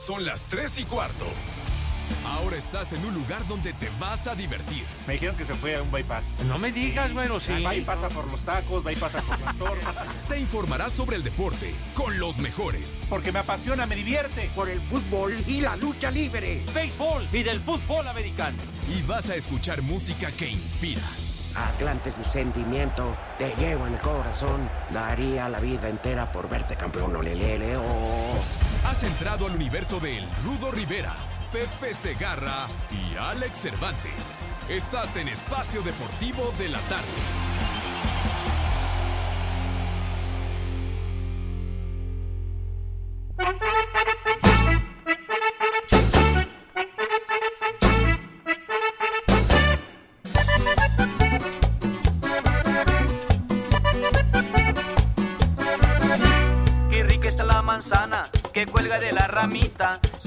Son las 3 y cuarto. Ahora estás en un lugar donde te vas a divertir. Me dijeron que se fue a un bypass. No me digas, bueno, sí. Va y pasa por los tacos, va y pasa por las torres. Te informarás sobre el deporte con los mejores. Porque me apasiona, me divierte. Por el fútbol y la lucha libre. Béisbol y del fútbol americano. Y vas a escuchar música que inspira. Atlante es mi sentimiento, te llevo en el corazón. Daría la vida entera por verte campeón, olelele, oh. Has entrado al universo de El Rudo Rivera, Pepe Segarra y Alex Cervantes. Estás en Espacio Deportivo de la Tarde.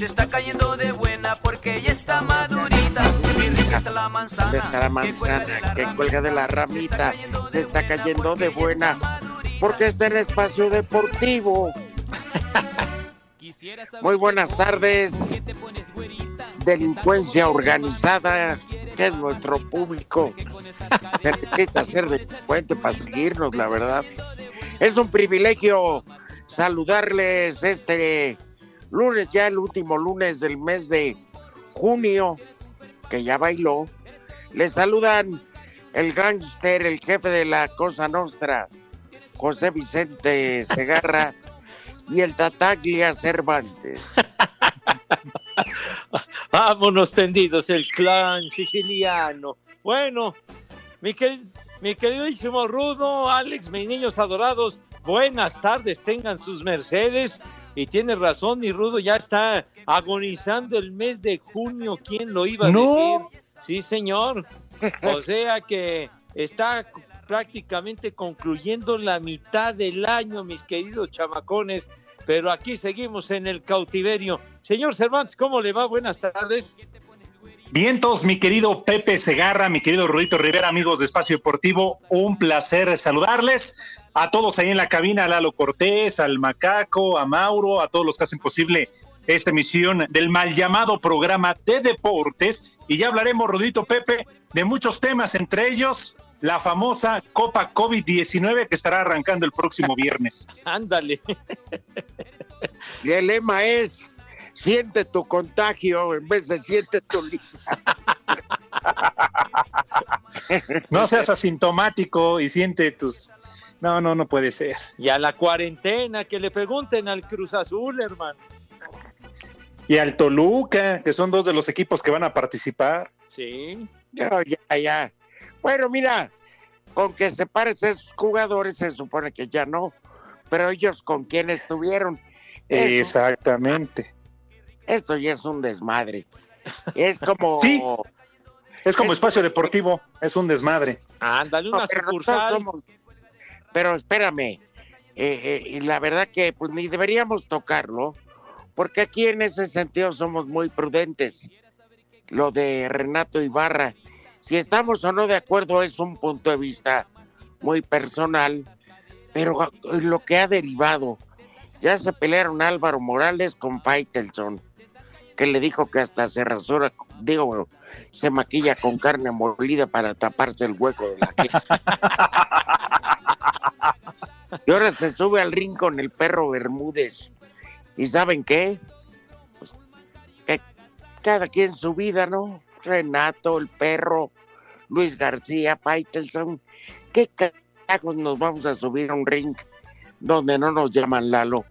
Se está cayendo de buena porque ya está madurita. Qué rica está la manzana. Está la manzana que cuelga de la ramita. Se está cayendo de buena porque está en espacio deportivo. Muy buenas tardes. Delincuencia organizada, que es nuestro público. Se necesita ser delincuente para seguirnos, la verdad. Es un privilegio saludarles este lunes, ya el último lunes del mes de junio, que ya bailó. Les saludan el gángster, el jefe de la Cosa Nostra, José Vicente Segarra y el Tataglia Cervantes. Vámonos tendidos, el clan siciliano. Bueno, mi, quer- mi queridísimo Rudo, Alex, mis niños adorados, buenas tardes, tengan sus mercedes. Y tiene razón, mi Rudo, ya está agonizando el mes de junio. ¿Quién lo iba a No. decir? Sí, señor. O sea que está prácticamente concluyendo la mitad del año, mis queridos chamacones. Pero aquí seguimos en el cautiverio. Señor Cervantes, ¿cómo le va? Buenas tardes. Vientos, mi querido Pepe Segarra, mi querido Rudito Rivera, amigos de Espacio Deportivo, un placer saludarles a todos ahí en la cabina, a Lalo Cortés, al Macaco, a Mauro, a todos los que hacen posible esta emisión del mal llamado programa de deportes. Y ya hablaremos, Rudito Pepe, de muchos temas, entre ellos la famosa Copa COVID-19 que estará arrancando el próximo viernes. Ándale. Y el lema es, siente tu contagio en vez de siente tu. No seas asintomático y siente tus... No, no, no puede ser. Y a la cuarentena, que le pregunten al Cruz Azul, hermano. y al Toluca, que son dos de los equipos que van a participar. Sí. Ya, ya, ya. Bueno, mira, con que se parecen esos jugadores se supone que ya no, pero ellos con quién estuvieron. Eso- Exactamente. esto ya es un desmadre. Es como... Sí. Es como Es- espacio deportivo, es un desmadre. Ándale, No, una sucursal. somos- Pero espérame, eh, eh, y la verdad que pues ni deberíamos tocarlo, porque aquí en ese sentido somos muy prudentes. Lo de Renato Ibarra, si estamos o no de acuerdo es un punto de vista muy personal, pero a- lo que ha derivado, ya se pelearon Álvaro Morales con Faitelson, que le dijo que hasta se rasura, digo, se maquilla con carne molida para taparse el hueco de la. Y ahora se sube al ring con el perro Bermúdez. ¿Y saben qué? Pues, que cada quien su vida, ¿no? Renato, el perro, Luis García, Faitelson. ¿Qué carajos nos vamos a subir a un ring donde no nos llaman Lalo?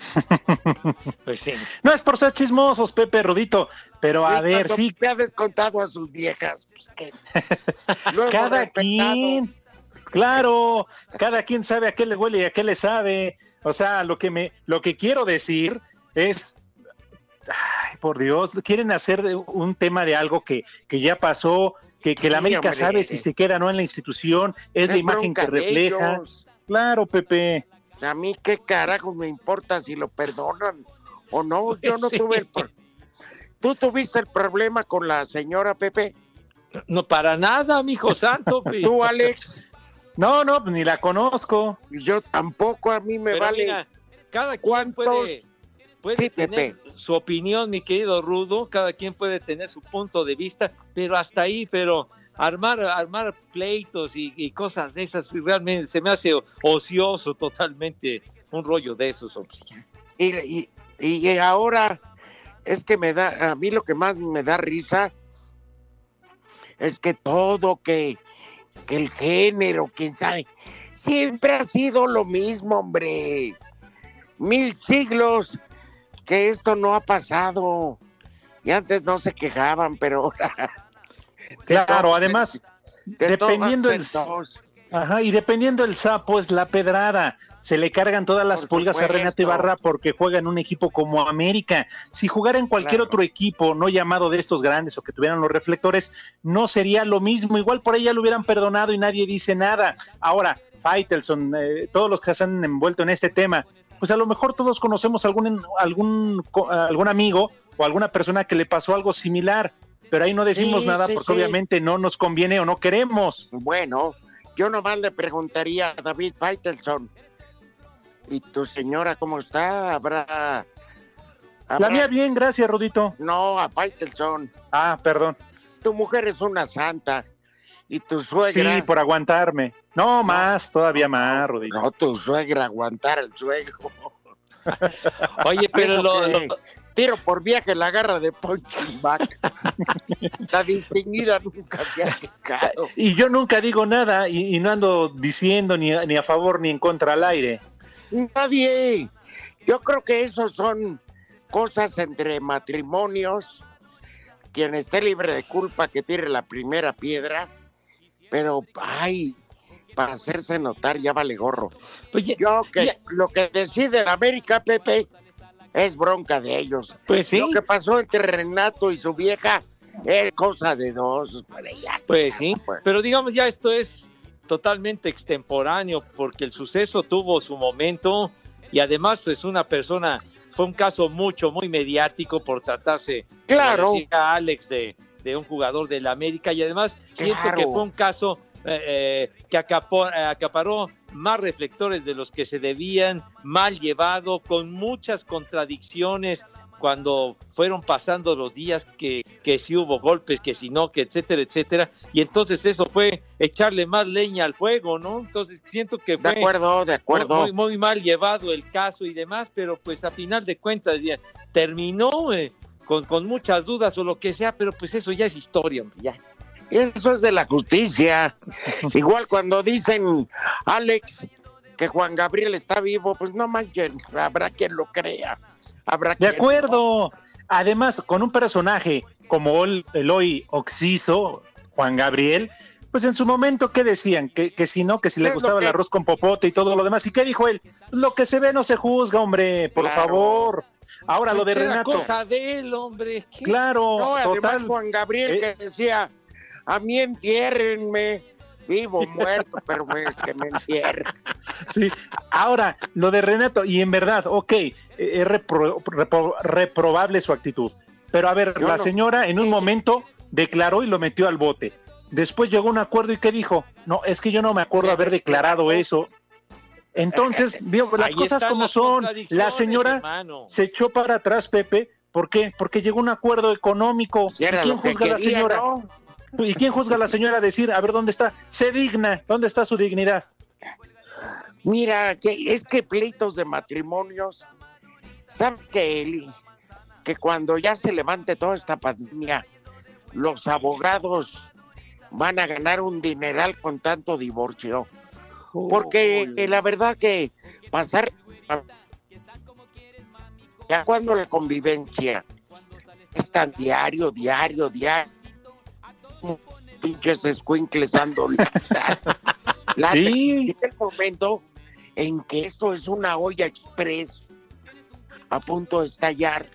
Pues sí. No es por ser chismosos, Pepe Rodito, pero a ver, sí, Se ha descontado a sus viejas. pues, que- cada quien, claro, cada quien sabe a qué le huele y a qué le sabe. O sea, lo que me, lo que quiero decir es Ay, por Dios, quieren hacer un tema de algo que, que ya pasó, que, que la América hombre. sabe si se queda o no en la institución, es, la imagen que refleja. ellos. Claro, Pepe. A mí qué carajo me importa si lo perdonan o no. Yo no Sí. tuve el pro- ¿Tú tuviste el problema con la señora Pepe? No, para nada, mijo santo. pi. ¿Tú, Alex? No, no, pues ni la conozco. Yo tampoco, a mí me Pero vale. mira, cada quien ¿Cuántos? puede, puede Sí, tener su opinión, mi querido Rudo, cada quien puede tener su punto de vista, pero hasta ahí, pero armar, armar pleitos y, y cosas de esas, realmente se me hace ocioso totalmente un rollo de esos. Y, y- y ahora es que me da, a mí lo que más me da risa es que todo, que, que el género, quién sabe, siempre ha sido lo mismo, hombre. Mil siglos que esto no ha pasado. Y antes no se quejaban, pero ahora. Claro, además, dependiendo el, ajá, y dependiendo el sapo es la pedrada. Se le cargan todas las pulgas a. Renato Ibarra porque juega en un equipo como América. Si jugara en cualquier Claro. otro equipo, no llamado de estos grandes o que tuvieran los reflectores, no sería lo mismo. Igual por ahí ya lo hubieran perdonado y nadie dice nada. Ahora, Faitelson, eh, todos los que se han envuelto en este tema, pues a lo mejor todos conocemos algún, algún, co- algún amigo o alguna persona que le pasó algo similar, pero ahí no decimos Sí, nada sí, porque sí. obviamente no nos conviene o no queremos. Bueno, yo nomás le preguntaría a David Faitelson. ¿Y tu señora cómo está? ¿Habrá. La mía bien, gracias, Rodito. No, a Faitelson. Ah, perdón. Tu mujer es una santa. Y tu suegra. Sí, por aguantarme. No, más, todavía más, Rodito. No, tu suegra aguantar al suegro. Oye, pero lo, lo- Tiro por viaje la garra de punching bag. La distinguida nunca se ha quejado. Y yo nunca digo nada y, y no ando diciendo ni, ni a favor ni en contra al aire. Nadie. Yo creo que esos son cosas entre matrimonios. Quien esté libre de culpa que tire la primera piedra. Pero, ay, para hacerse notar ya vale gorro. oye, Yo que Ya. lo que decide la América, Pepe, es bronca de ellos. pues sí, Lo que pasó entre Renato y su vieja es cosa de dos. Ya, pues sí, pues. pero digamos ya esto es totalmente extemporáneo porque el suceso tuvo su momento y además pues una persona, fue un caso mucho, muy mediático por tratarse Claro. decía Alex, de, de un jugador del América y además siento que fue un caso eh, eh, que acapó- eh, acaparó más reflectores de los que se debían, mal llevado, con muchas contradicciones cuando fueron pasando los días que, que si hubo golpes, que si no, que etcétera, etcétera. Y entonces eso fue echarle más leña al fuego, ¿no? Entonces siento que De fue acuerdo, de acuerdo. muy, muy mal llevado el caso y demás, pero pues a final de cuentas ya terminó eh, con, con muchas dudas o lo que sea, pero pues eso ya es historia, hombre, ya. Eso es de la justicia. Igual cuando dicen, Alex, que Juan Gabriel está vivo, pues no manchen, habrá quien lo crea. Habrá De acuerdo. Además, con un personaje como el, el hoy Oxiso, Juan Gabriel, pues en su momento, ¿qué decían? Que, que si no, que si le gustaba el arroz con popote y todo lo demás. ¿Y qué dijo él? Lo que se ve no se juzga, hombre, por Claro. favor. Ahora lo de Renato. cosa de él, hombre. ¿qué? Claro, No, además total. Juan Gabriel Eh. que decía, a mí entiérrenme, vivo, muerto, pero me- que me entierren. Sí. Ahora, lo de Renato, y en verdad, ok, es repro- repro- reprobable su actitud. Pero a ver, Yo la no- señora en un Sí. momento declaró y lo metió al bote. Después llegó a un acuerdo y ¿qué dijo? No, es que yo no me acuerdo haber declarado eso. Entonces, vio, las Ahí cosas como las son. La señora hermano. se echó para atrás, Pepe. ¿Por qué? Porque llegó a un acuerdo económico. ¿Y quién juzga a la señora? ¿no? ¿Y quién juzga a la señora a decir, a ver, ¿dónde está? Se digna, ¿dónde está su dignidad? Mira, que es que pleitos de matrimonios, ¿sabes que, Eli? Que cuando ya se levante toda esta pandemia, los abogados van a ganar un dineral con tanto divorcio. Porque eh, la verdad que pasar ya cuando la convivencia es tan diario, diario, diario, pinches escuincles dando la Sí. el momento en que esto es una olla express a punto de estallar.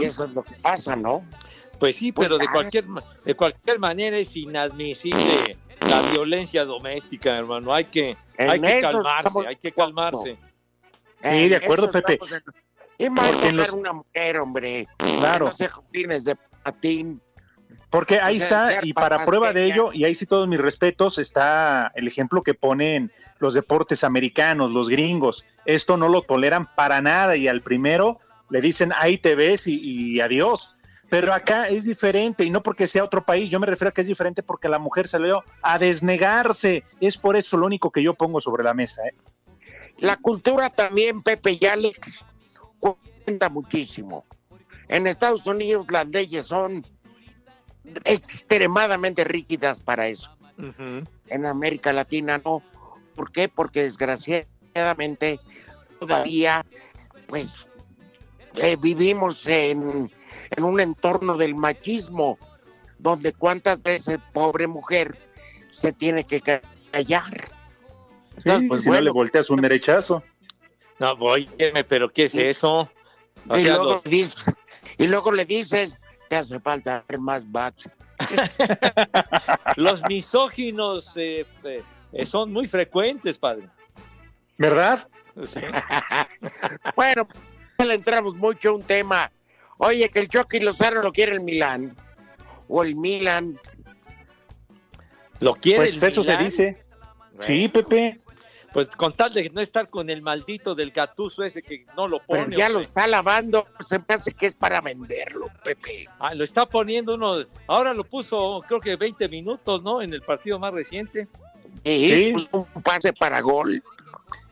Y eso es lo que pasa, ¿no? Pues sí, Pues pero de ya. cualquier, de cualquier manera es inadmisible la violencia doméstica, hermano. Hay que, hay que calmarse, estamos hay que calmarse. Sí, de acuerdo, Pepe. en- Y más Porque los- una mujer, hombre. Claro. No se de patín. Porque ahí está, y para prueba de ello, y ahí sí todos mis respetos, está el ejemplo que ponen los deportes americanos, los gringos. Esto no lo toleran para nada y al primero le dicen ahí te ves y, y adiós. Pero acá es diferente y no porque sea otro país, yo me refiero a que es diferente porque la mujer salió a desnegarse. Es por eso lo único que yo pongo sobre la mesa. ¿eh? La cultura también, Pepe y Alex, cuenta muchísimo. En Estados Unidos las leyes son extremadamente rígidas para eso. En América Latina no. ¿Por qué? Porque desgraciadamente todavía, pues, eh, vivimos en, en un entorno del machismo, donde cuántas veces pobre mujer se tiene que callar. Sí, Entonces, pues, si no le volteas un derechazo. No, óyeme, pero ¿qué es eso? O y, sea, luego los- le dices, y luego le dices, te hace falta ver más bats. los misóginos eh, eh, son muy frecuentes, padre. ¿Verdad? Sí. bueno, no le entramos mucho a un tema. Oye, que el Chucky Lozano lo quiere el Milán. O el Milan. ¿Lo quiere Pues el eso se dice. Sí, Pepe. Pues con tal de no estar con el maldito del gatuso ese que no lo Pero pone. ya lo está lavando. Se me hace que es para venderlo, Pepe. Ah, lo está poniendo uno. Ahora lo puso, creo que 20 minutos, ¿no? En el partido más reciente. Sí. un pase para gol.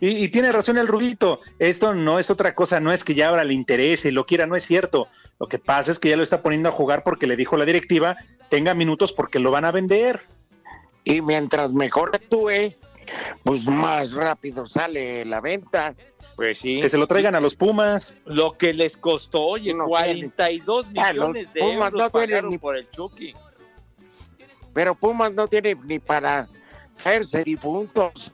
Y, y tiene razón el Rudito, esto no es otra cosa, no es que ya ahora le interese y lo quiera, no es cierto. Lo que pasa es que ya lo está poniendo a jugar porque le dijo la directiva, tenga minutos porque lo van a vender. Y mientras mejor actúe, pues más rápido sale la venta. Pues sí. Que se lo traigan a los Pumas. Lo que les costó, oye, No 42 Ah, los millones de Pumas euros no tienen pagaron ni- por el Chucky. Pero Pumas no tiene ni para caerse difuntos.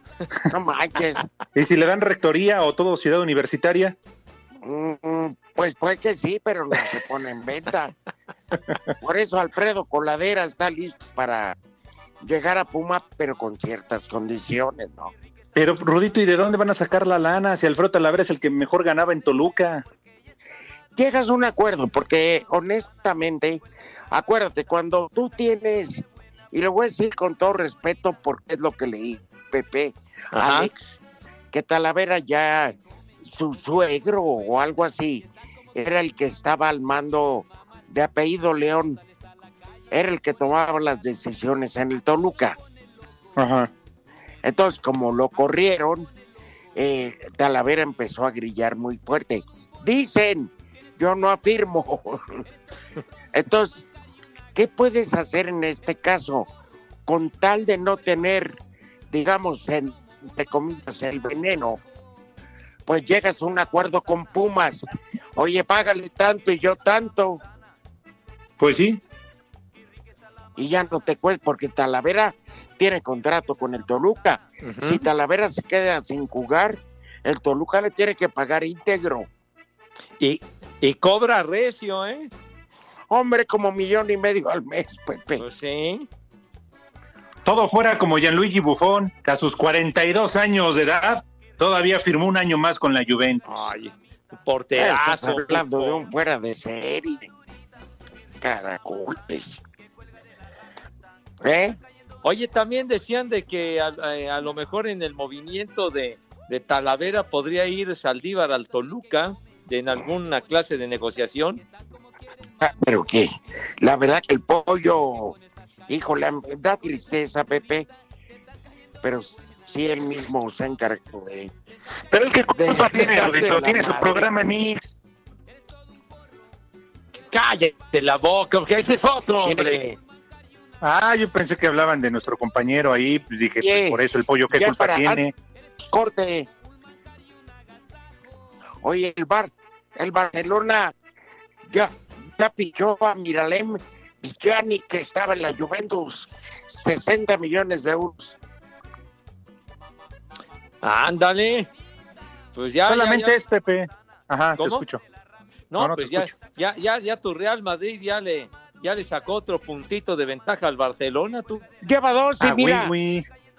No manches. Y si le dan rectoría o todo ciudad universitaria, Mm, Pues puede que sí, pero no se pone en venta. Por eso Alfredo Coladera está listo para llegar a Puma, pero con ciertas condiciones, ¿no? pero Rudito, ¿y de dónde van a sacar la lana? Si Alfredo Talavera es el que mejor ganaba en Toluca. Llegas a un acuerdo, porque honestamente, acuérdate, cuando tú tienes, y lo voy a decir con todo respeto, porque es lo que leí, Pepe, Ajá. Alex, que Talavera ya, su suegro o algo así, era el que estaba al mando de apellido León, era el que tomaba las decisiones en el Toluca. Ajá. Entonces, como lo corrieron, eh, Talavera empezó a grillar muy fuerte. Dicen, yo no afirmo. Entonces, ¿qué puedes hacer en este caso? Con tal de no tener, digamos, en- entre comillas, el veneno, pues llegas a un acuerdo con Pumas. Oye, págale tanto y yo tanto. Pues sí. Y ya no te cuesta, porque Talavera tiene contrato con el Toluca. Si Talavera se queda sin jugar, el Toluca le tiene que pagar íntegro. Y, y cobra recio, ¿eh? Hombre, como millón y medio al mes, Pepe. Pues sí. Todo fuera como Gianluigi Buffon, que a sus 42 años de edad todavía firmó un año más con la Juventus. Ay, un Estás porterazo. hablando de un fuera de serie. Caracoles. ¿Eh? Oye, también decían de que a, a- a lo mejor en el movimiento de, de Talavera podría ir Saldívar al Toluca de, en alguna clase de negociación. Ah, Pero qué, la verdad que el pollo, híjole, da tristeza, Pepe. Pero sí él mismo se encargó de. Pero el que culpa tiene, Rudito, tiene su programa en Mix. Cállate la boca, porque ese es otro, Tiene hombre. Ah, yo pensé que hablaban de nuestro compañero ahí, pues dije, pues por eso el pollo, ¿qué Ya culpa tiene? corte. Oye, el Bar, el Barcelona ya, ya pichó a Miralem Gianni, que estaba en la Juventus, 60 millones de euros. Ándale. Pues ya. Solamente ya, ya. es Pepe. Ajá, te ¿Cómo? escucho. No, No, no, pues te ya, escucho. ya, ya, ya tu Real Madrid ya le, ya le sacó otro puntito de ventaja al Barcelona, tú. Lleva dos y Ah, mira,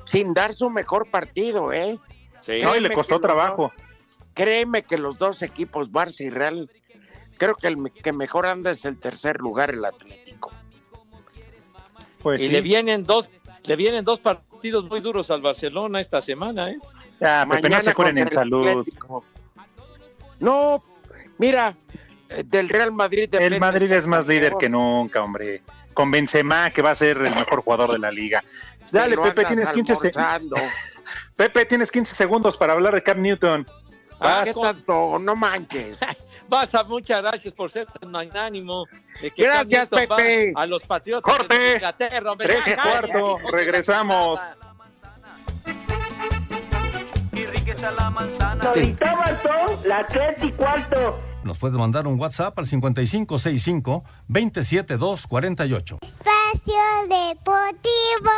sin dar su mejor partido, ¿eh? Sí. No, y le costó trabajo. Créeme que los dos equipos, Barça y Real, creo que el que mejor anda es el tercer lugar, el Atlético. Pues y sí. le vienen dos, le vienen dos partidos muy duros al Barcelona esta semana, ¿eh? Ah, Pepe, no se curen en salud. Atlético. No, mira, del Real Madrid. El Madrid es más líder que nunca, hombre. Con Benzema, que va a ser el mejor jugador de la liga. Dale, Pepe, tienes 15, se- almorzando. Pepe, tienes 15 segundos para hablar de Cam Newton. Ah, ¿Qué tanto? No manches. Vas a muchas gracias por ser tan magnánimo. de que Gracias, Cam Newton va Pepe. A los patriotas Corte. de Inglaterra, hombre. Tres y cuarto, la regresamos. chingada. Y riqueza la manzana. las tres y cuarto. Nos puede mandar un WhatsApp al 5565-27248. Espacio Deportivo.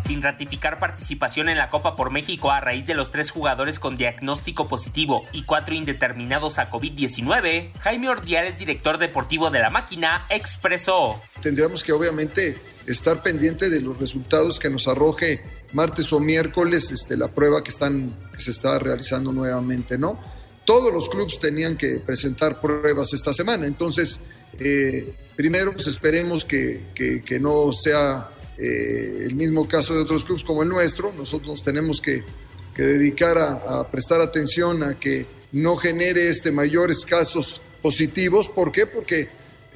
Sin ratificar participación en la Copa por México a raíz de los tres jugadores con diagnóstico positivo y cuatro indeterminados a COVID-19, Jaime Ordiales, director deportivo de la máquina, expresó. Tendríamos que obviamente estar pendiente de los resultados que nos arroje martes o miércoles este, la prueba que, están, que se está realizando nuevamente, ¿no? Todos los clubes tenían que presentar pruebas esta semana, entonces eh, primero pues, esperemos que, que- no sea eh, el mismo caso de otros clubes como el nuestro, nosotros nos tenemos que, que dedicar a, a prestar atención a que no genere este mayores casos positivos, ¿por qué? Porque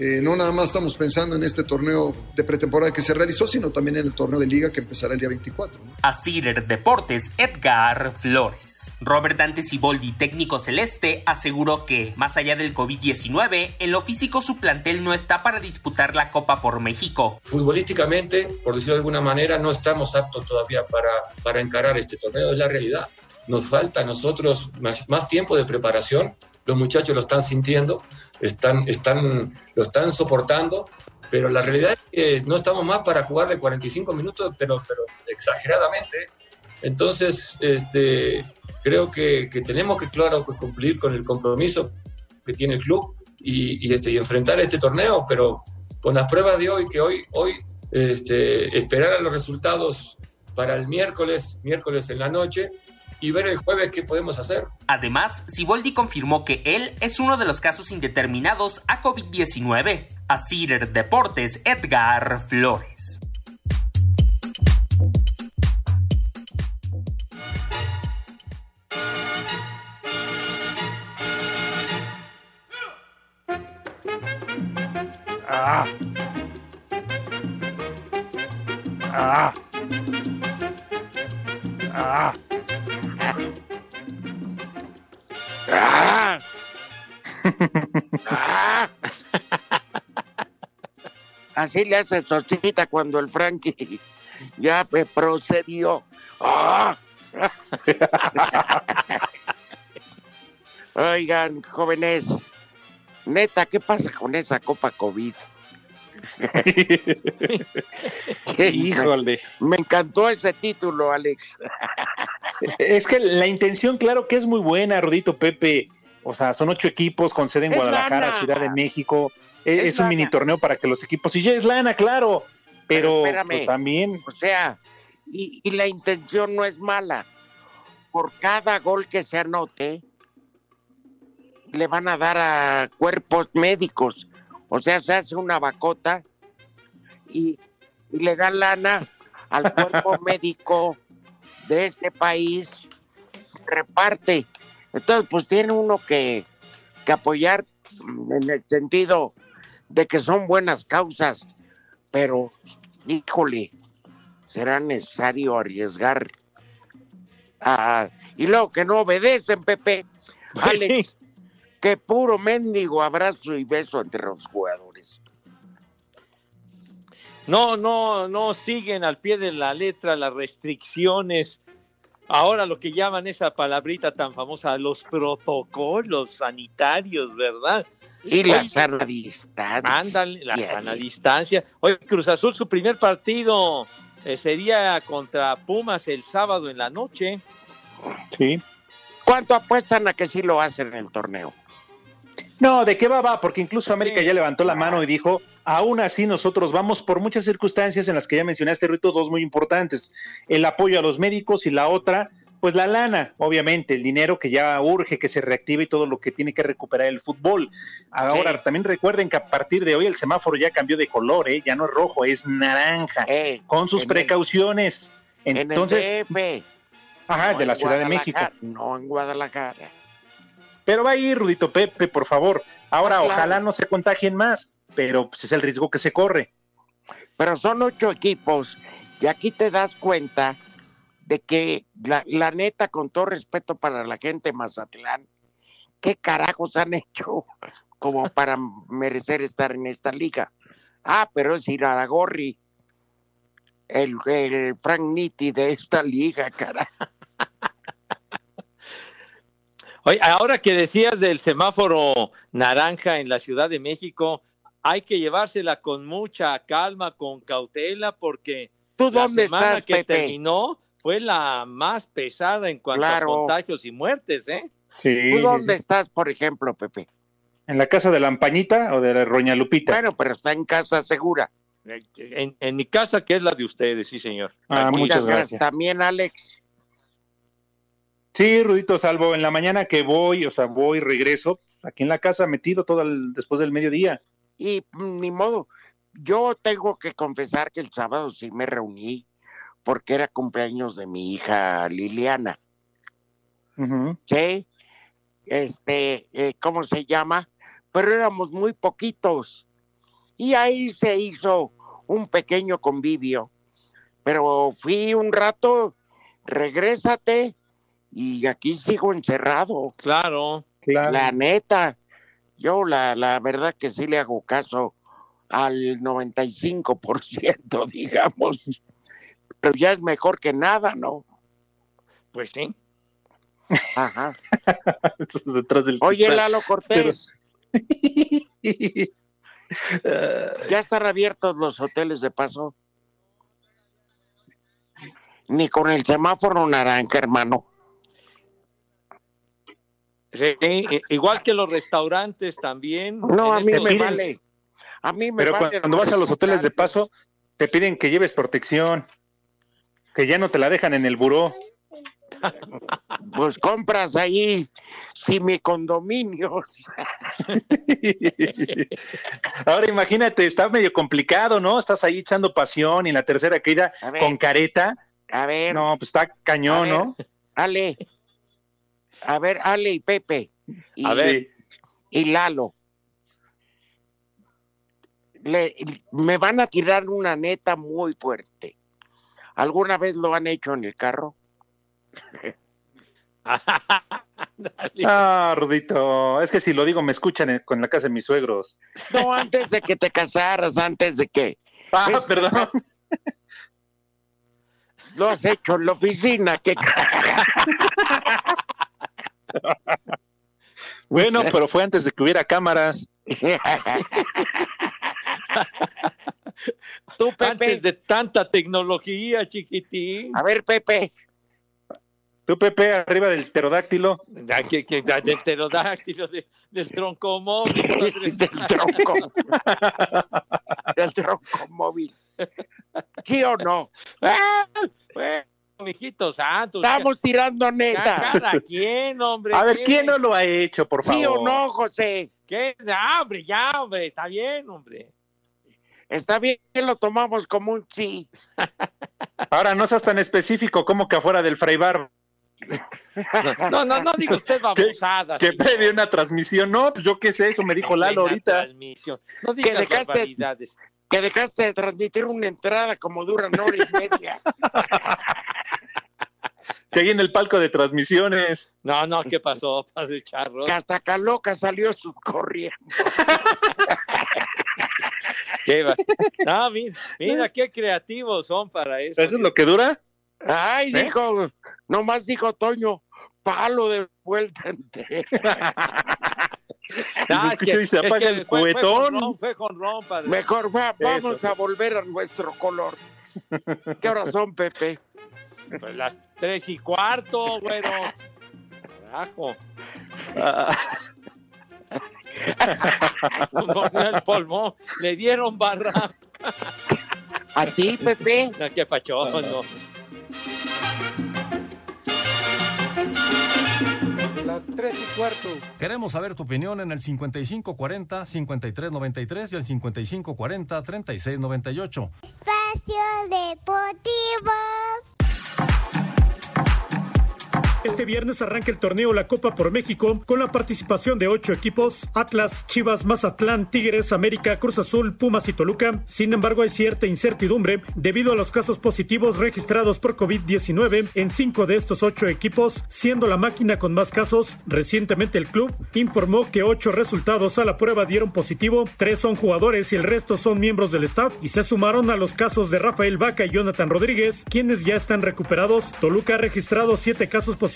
eh, no nada más estamos pensando en este torneo de pretemporada que se realizó, sino también en el torneo de liga que empezará el día 24. ¿no? A Cider Deportes, Edgar Flores. Robert Dante Siboldi, técnico celeste, aseguró que, más allá del COVID-19, en lo físico su plantel no está para disputar la Copa por México. Futbolísticamente, por decirlo de alguna manera, no estamos aptos todavía para, para encarar este torneo, es la realidad. Nos falta a nosotros más, más tiempo de preparación, los muchachos lo están sintiendo, están, están, lo están soportando, pero la realidad es que no estamos más para jugar de 45 minutos, pero, pero exageradamente. Entonces, este, creo que, que tenemos que, claro, que cumplir con el compromiso que tiene el club y, y, este, y enfrentar este torneo, pero con las pruebas de hoy, que hoy, hoy este, esperar a los resultados para el miércoles, miércoles en la noche, y ver el jueves qué podemos hacer. Además, Siboldi confirmó que él es uno de los casos indeterminados a COVID-19. A Deportes, Edgar Flores. Así le hace Sosita cuando el Frankie ya me procedió. ¡Ah! Oigan, jóvenes, neta, ¿qué pasa con esa Copa COVID? Híjole. Me encantó ese título, Alex. Es que la intención, claro que es muy buena, Rodito Pepe. O sea, son ocho equipos con sede en Es Guadalajara, lana. Ciudad de México. Es, un lana. mini torneo para que los equipos. Y ya es lana, claro. Pero, espérame. pues, también. O sea, y, y la intención no es mala. Por cada gol que se anote, le van a dar a cuerpos médicos. O sea, se hace una bacota y, y le dan lana al cuerpo médico de este país, se reparte. Entonces, pues tiene uno que, que apoyar en el sentido de que son buenas causas, pero híjole, será necesario arriesgar. a- y luego que no obedecen, Pepe. Pues Alex, que puro mendigo abrazo y beso entre los jugadores. No, no, no siguen al pie de la letra las restricciones. Ahora lo que llaman esa palabrita tan famosa, los protocolos sanitarios, ¿verdad? Y la Oye, sana distancia. Ándale, la sana distancia. Oye, Cruz Azul, su primer partido eh, sería contra Pumas el sábado en la noche. Sí. ¿Cuánto apuestan a que sí lo hacen en el torneo? No, ¿de qué va? Va, porque incluso América ya levantó la mano y dijo, aún así nosotros vamos por muchas circunstancias en las que ya mencionaste, Rito, dos muy importantes, el apoyo a los médicos y la otra, pues la lana, obviamente, el dinero que ya urge que se reactive y todo lo que tiene que recuperar el fútbol. Ahora, también recuerden que a partir de hoy el semáforo ya cambió de color, ¿eh? ya no es rojo, es naranja, con sus en el- precauciones. Entonces, en el DF, ajá, no de la Ciudad de México. No en Guadalajara. Pero va a ir, Rudito Pepe, por favor. Ahora, Ah, claro. ojalá no se contagien más, pero pues, es el riesgo que se corre. Pero son ocho equipos y aquí te das cuenta de que la, la neta, con todo respeto para la gente de Mazatlán, ¿qué carajos han hecho como para merecer estar en esta liga? Ah, pero es Iraragorri, el, el Frank Nitti de esta liga, carajo. Oye, ahora que decías del semáforo naranja en la Ciudad de México, hay que llevársela con mucha calma, con cautela, porque ¿Tú la dónde semana estás, que Pepe? terminó fue la más pesada en cuanto Claro. a contagios y muertes, ¿eh? Sí, ¿Tú dónde sí. estás, por ejemplo, Pepe? ¿En la casa de la Ampañita o de la Roña Lupita? Bueno, pero está en casa segura. En, en mi casa, que es la de ustedes, sí, señor. Ah, Aquí. muchas gracias. También, Alex. Sí, Rudito, salvo en la mañana que voy, o sea, voy, regreso, aquí en la casa metido todo el, después del mediodía. Y mm, ni modo, yo tengo que confesar que el sábado sí me reuní porque era cumpleaños de mi hija Liliana. ¿Sí? Este, eh, ¿cómo se llama? Pero éramos muy poquitos. Y ahí se hizo un pequeño convivio. Pero fui un rato, regrésate, y aquí sigo encerrado. Claro. Claro. La neta, yo la, la verdad que sí le hago caso al 95%, digamos. Pero ya es mejor que nada, ¿no? Pues sí. Ajá. Eso detrás del Oye, cristal. Lalo Cortés, ya están abiertos los hoteles de paso. Ni con el semáforo naranja, hermano. Sí, igual que los restaurantes también. No, a mí este me vale. A mí me Pero vale. cuando vas a los hoteles de paso, te piden que lleves protección, que ya no te la dejan en el buró. Pues compras ahí condominios. Ahora imagínate, está medio complicado, ¿no? Estás ahí echando pasión y en la tercera caída con careta. A ver. No, pues está A cañón, ver, ¿no? Ale. A ver, Ale y Pepe. Y, A ver. y Lalo. Le- me van a tirar una neta muy fuerte. ¿Alguna vez lo han hecho en el carro? Ah, Rudito, es que si lo digo me escuchan en- con la casa de mis suegros. No, antes de que te casaras, antes de que Ah, Es- perdón. lo has hecho en la oficina. ¿Qué carajo? Bueno, pero fue antes de que hubiera cámaras. Tú, Pepe. Antes de tanta tecnología, chiquitín. A ver, Pepe. Tú, Pepe, arriba del pterodáctilo. Que, que- del pterodáctilo, de- del troncomóvil. padre del tronco. del tronco móvil. ¿Sí o no? Ah, bueno, mijito santo. Estamos tirando neta. cada quien, hombre. A ver, ¿qué? ¿quién no lo ha hecho, por favor? ¿Sí o no, José? ¿Qué? Ah, hombre, ya, hombre, está bien, hombre. Está bien, lo tomamos como un sí. Ahora no seas tan específico como que afuera del Fraibar, No, no, no diga usted babosadas. que señor. previo una transmisión. No, pues yo qué sé, eso me dijo Lalo ahorita. transmisión. No digas dejaste- barbaridades. Que dejaste de transmitir una entrada como dura una hora y media. Que ahí en el palco de transmisiones. No, no, ¿qué pasó, padre Charro? Que hasta Caloca salió su corriendo. ¿Qué va? No, mira, mira qué creativos son para eso. ¿Eso es lo que dura? Ay, ¿Eh? dijo, nomás dijo Toño, palo de vuelta entera. Se escucha y se apaga el fue- fue cuetón. Fue. Mejor va- vamos Eso. a volver a nuestro color. ¿Qué horas son, Pepe? Pues las tres y cuarto, güero. Carajo. Ah. El pulmón, le dieron barra. ¿A ti, Pepe? No, qué pacho, no. Las tres y cuarto. Queremos saber tu opinión en el 5540-5393 y el 5540-3698. Espacio Deportivo. Este viernes arranca el torneo La Copa por México con la participación de ocho equipos: Atlas, Chivas, Mazatlán, Tigres, América, Cruz Azul, Pumas y Toluca. Sin embargo, hay cierta incertidumbre debido a los casos positivos registrados por COVID-19 en cinco de estos ocho equipos, siendo la máquina con más casos. Recientemente el club informó que ocho resultados a la prueba dieron positivo, tres son jugadores y el resto son miembros del staff y se sumaron a los casos de Rafael Vaca y Jonathan Rodríguez, quienes ya están recuperados. Toluca ha registrado siete casos positivos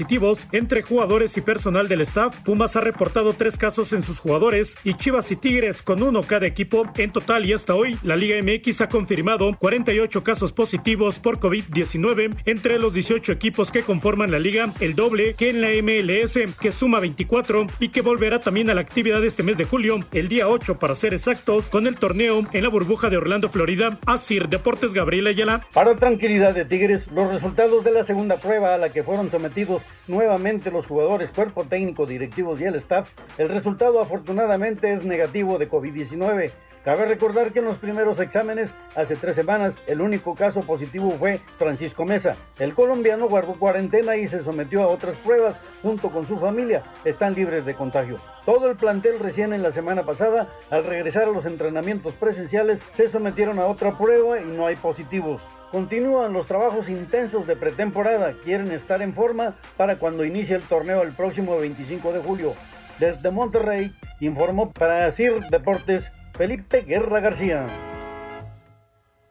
entre jugadores y personal del staff. Pumas ha reportado tres casos en sus jugadores y Chivas y Tigres con uno cada equipo. En total y hasta hoy, la Liga MX ha confirmado 48 casos positivos por COVID-19 entre los 18 equipos que conforman la liga, el doble que en la MLS, que suma 24 y que volverá también a la actividad este mes de julio, el día 8 para ser exactos, con el torneo en la burbuja de Orlando, Florida. Asir Deportes Gabriela Ayala. Para tranquilidad de Tigres, los resultados de la segunda prueba a la que fueron sometidos nuevamente los jugadores, cuerpo técnico, directivos y el staff, el resultado afortunadamente es negativo de COVID-19. Cabe recordar que en los primeros exámenes, hace tres semanas, el único caso positivo fue Francisco Mesa. El colombiano guardó cuarentena y se sometió a otras pruebas junto con su familia. Están libres de contagio. Todo el plantel recién en la semana pasada, al regresar a los entrenamientos presenciales, se sometieron a otra prueba y no hay positivos. Continúan los trabajos intensos de pretemporada. Quieren estar en forma para cuando inicie el torneo el próximo 25 de julio. Desde Monterrey, informó para CIR Deportes Felipe Guerra García.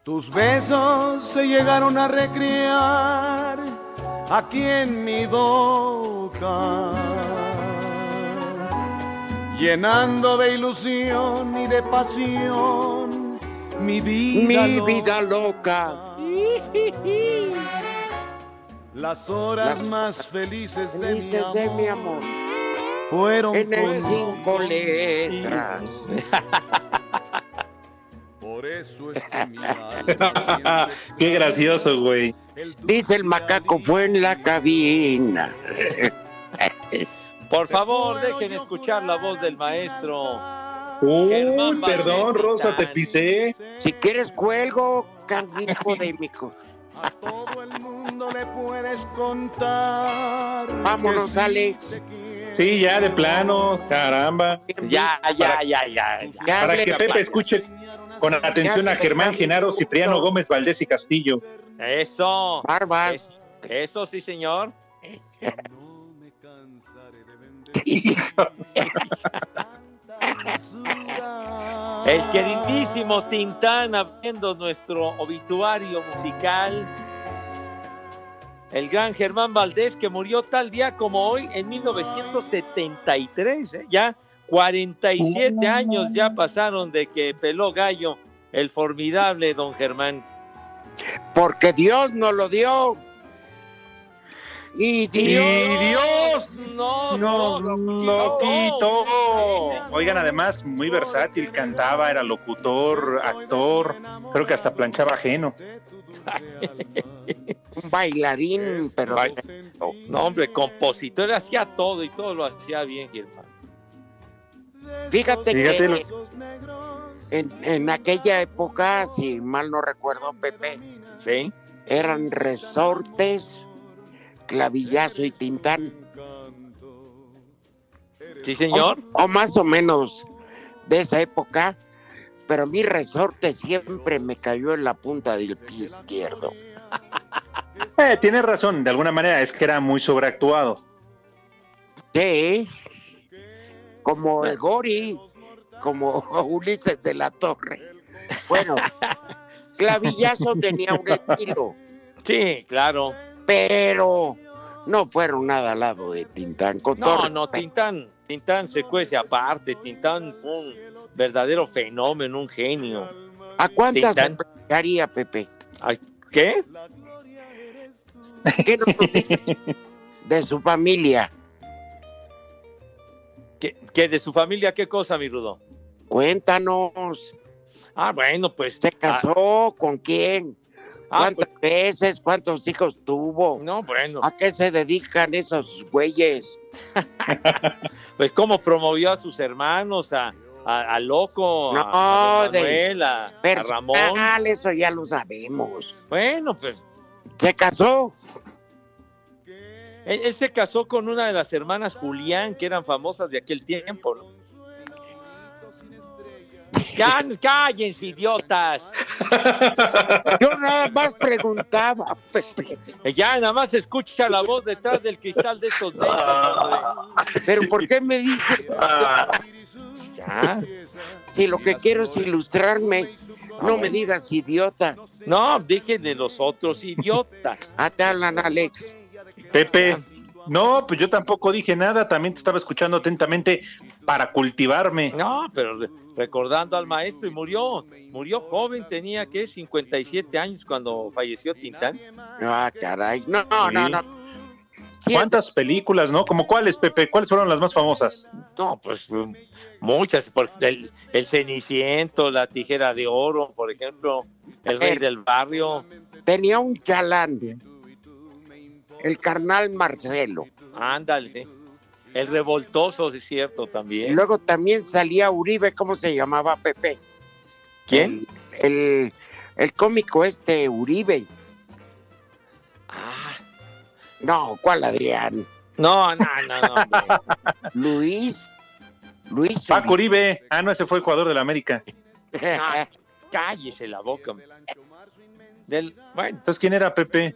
Tus besos se llegaron a recrear aquí en mi boca, llenando de ilusión y de pasión mi vida Mi loca. vida loca. Las horas Las más felices de, Felices mi, de mi amor. Fueron En el con- cinco letras. Por eso es que mi alma Qué gracioso, güey. Dice el macaco, fue en la cabina. Por favor, dejen escuchar la voz del maestro. Uy, Germán perdón, Rosa, te pisé. Si quieres cuelgo, canijo de mi A todo el mundo le puedes contar. Vámonos, Alex. Sí, ya de plano, caramba. Ya, ya, ya, ya. Para que Pepe escuche con atención a Germán Genaro, Cipriano Gómez Valdés y Castillo. Eso. Barbas. Es- Eso sí, señor. No me cansaré de vender El queridísimo Tintán abriendo nuestro obituario musical. El gran Germán Valdés que murió tal día como hoy en 1973. ¿eh? Ya 47 años ya pasaron de que peló gallo el formidable don Germán. Porque Dios nos lo dio. Y Y Dios. Dios no, nos no, lo quitó. Oigan, además, muy versátil, cantaba, era locutor, actor, creo que hasta planchaba ajeno. Un bailarín, pero. No, hombre, compositor, hacía todo y todo lo hacía bien, Germán. Fíjate, Fíjate que lo- en, en aquella época, si mal no recuerdo, Pepe, Sí. eran resortes, clavillazo y tintán. Sí, señor. O, o más o menos de esa época, pero mi resorte siempre me cayó en la punta del pie izquierdo. Eh, tienes razón, de alguna manera es que era muy sobreactuado. Sí, como el Gori, como Ulises de la Torre. Bueno, clavillazo tenía un estilo, Sí, claro. pero no fueron nada al lado de Tintán. Con No, no. Tintán, Tintán se cuece aparte. Tintán fue un verdadero fenómeno, un genio. ¿A cuántas haría, Pepe? Ay, ¿Qué? ¿Qué nos de su familia? ¿Qué, qué de su familia qué cosa, mi Rudo? Cuéntanos. Ah, bueno, pues. ¿Se casó? ¿Con quién? Ah, ¿Cuántas veces? ¿Cuántos hijos tuvo? No, bueno. ¿A qué se dedican esos güeyes? Pues cómo promovió a sus hermanos, a, a, a Loco, No, a, a de- Manuel, a, a Ramón. Eso ya lo sabemos. Bueno, pues ¿Se casó? él, él se casó con una de las hermanas Julián, que eran famosas de aquel tiempo, ¿no? Ya, cállense, idiotas. Yo nada más preguntaba, Pepe. Ya nada más escucha la voz detrás del cristal de esos lentes, hombre. Pero ¿por qué me dice? Ya. Si lo que quiero es ilustrarme, no me digas idiota. No, dije de los otros idiotas. Ah, te hablan, Alex. Pepe, no, pues yo tampoco dije nada, también te estaba escuchando atentamente para cultivarme. No, pero re- recordando al maestro y murió, murió joven, tenía que 57 años cuando falleció Tintán. Ah, caray. No, no, Sí. no, no. ¿Cuántas películas, no? ¿Como cuáles, Pepe? ¿Cuáles fueron las más famosas? No, pues um, muchas, por el, el Ceniciento, la Tijera de Oro, por ejemplo, El Rey del Barrio, Tenía un chalán. El carnal Marcelo. ándale, sí. El Revoltoso, es cierto, Y también. luego también salía Uribe, ¿cómo se llamaba Pepe? ¿Quién? El, el, el cómico este, Uribe. No, ¿cuál Adrián? no, no, no, no, hombre. Luis. Luis Paco Uribe. Ah, no, ese fue el jugador del América. Ah, cállese la boca. hombre. Del, bueno, Entonces, ¿quién era Pepe?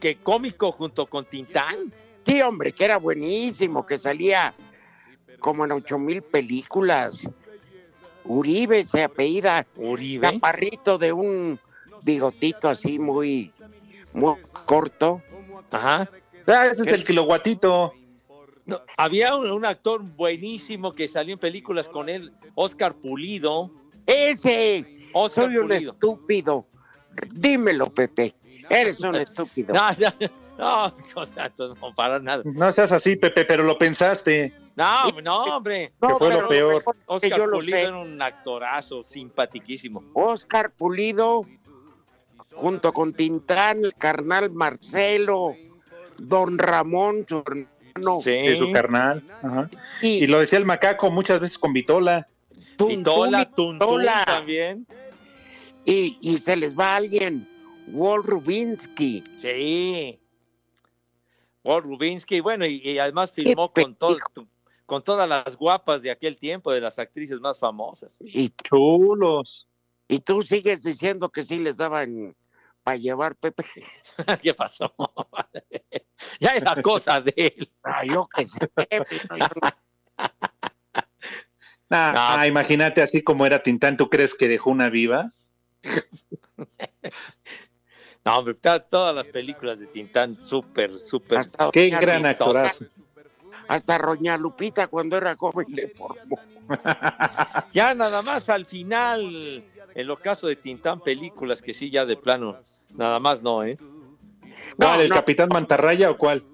que cómico junto con Tintán. Sí, hombre, que era buenísimo, que salía como en ocho mil películas. Uribe se apellida, Uribe. chaparrito de un bigotito así muy, muy corto. Ajá. Ah, ese es el kiloguatito. No, había un, un actor buenísimo que salió en películas con él, Oscar Pulido. Ese, Oscar soy un Pulido. estúpido. Dímelo, Pepe, eres un estúpido. No, no, no, o sea, no para nada. No seas así, Pepe, pero lo pensaste. No, no, hombre. No, que fue lo peor. Oscar yo lo Pulido sé. era un actorazo, simpatiquísimo. Oscar Pulido, junto con Tintán, el carnal Marcelo, Don Ramón, su hermano, Sí. Sí, su carnal. Ajá. y, Y lo decía el macaco muchas veces con Vitola. Tuntún Y Tola, y Tuntún Tola. también. y, y se les va alguien, Walt Rubinsky. Sí. Walt Rubinsky, bueno, y, y además filmó con, todo, con todas las guapas de aquel tiempo, de las actrices más famosas. Y, Chulos. y tú sigues diciendo que sí les daban para llevar Pepe. ¿Qué pasó? ya era cosa de él. Ah, yo qué sé, Pepe, no, yo no- Ah, No. ah, imagínate así como era Tintán, ¿tú crees que dejó una viva? No, hombre, todas las películas de Tintán, súper, súper. Qué gran actorazo. Hasta Roña Lupita cuando era joven le formó. Ya nada más al final, en lo caso de Tintán, películas que sí, ya de plano, nada más no, ¿eh? ¿Cuál? No, ¿El no. Capitán Mantarraya o cuál?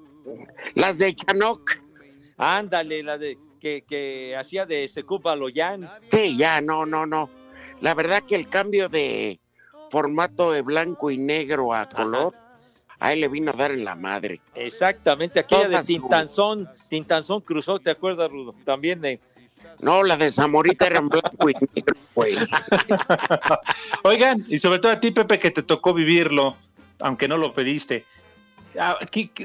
Las de Chanoc, Ándale, la de que, que hacía de Secup Baloyan. sí, ya, no, no, no. La verdad que el cambio de formato de blanco y negro a color, a él le vino a dar en la madre. Exactamente, aquella de su- Tintanzón, Tintanzón cruzó, ¿te acuerdas, Rudo? También de No, la de Zamorita era en blanco y negro, güey. Oigan, y sobre todo a ti, Pepe, que te tocó vivirlo, aunque no lo pediste. Ah,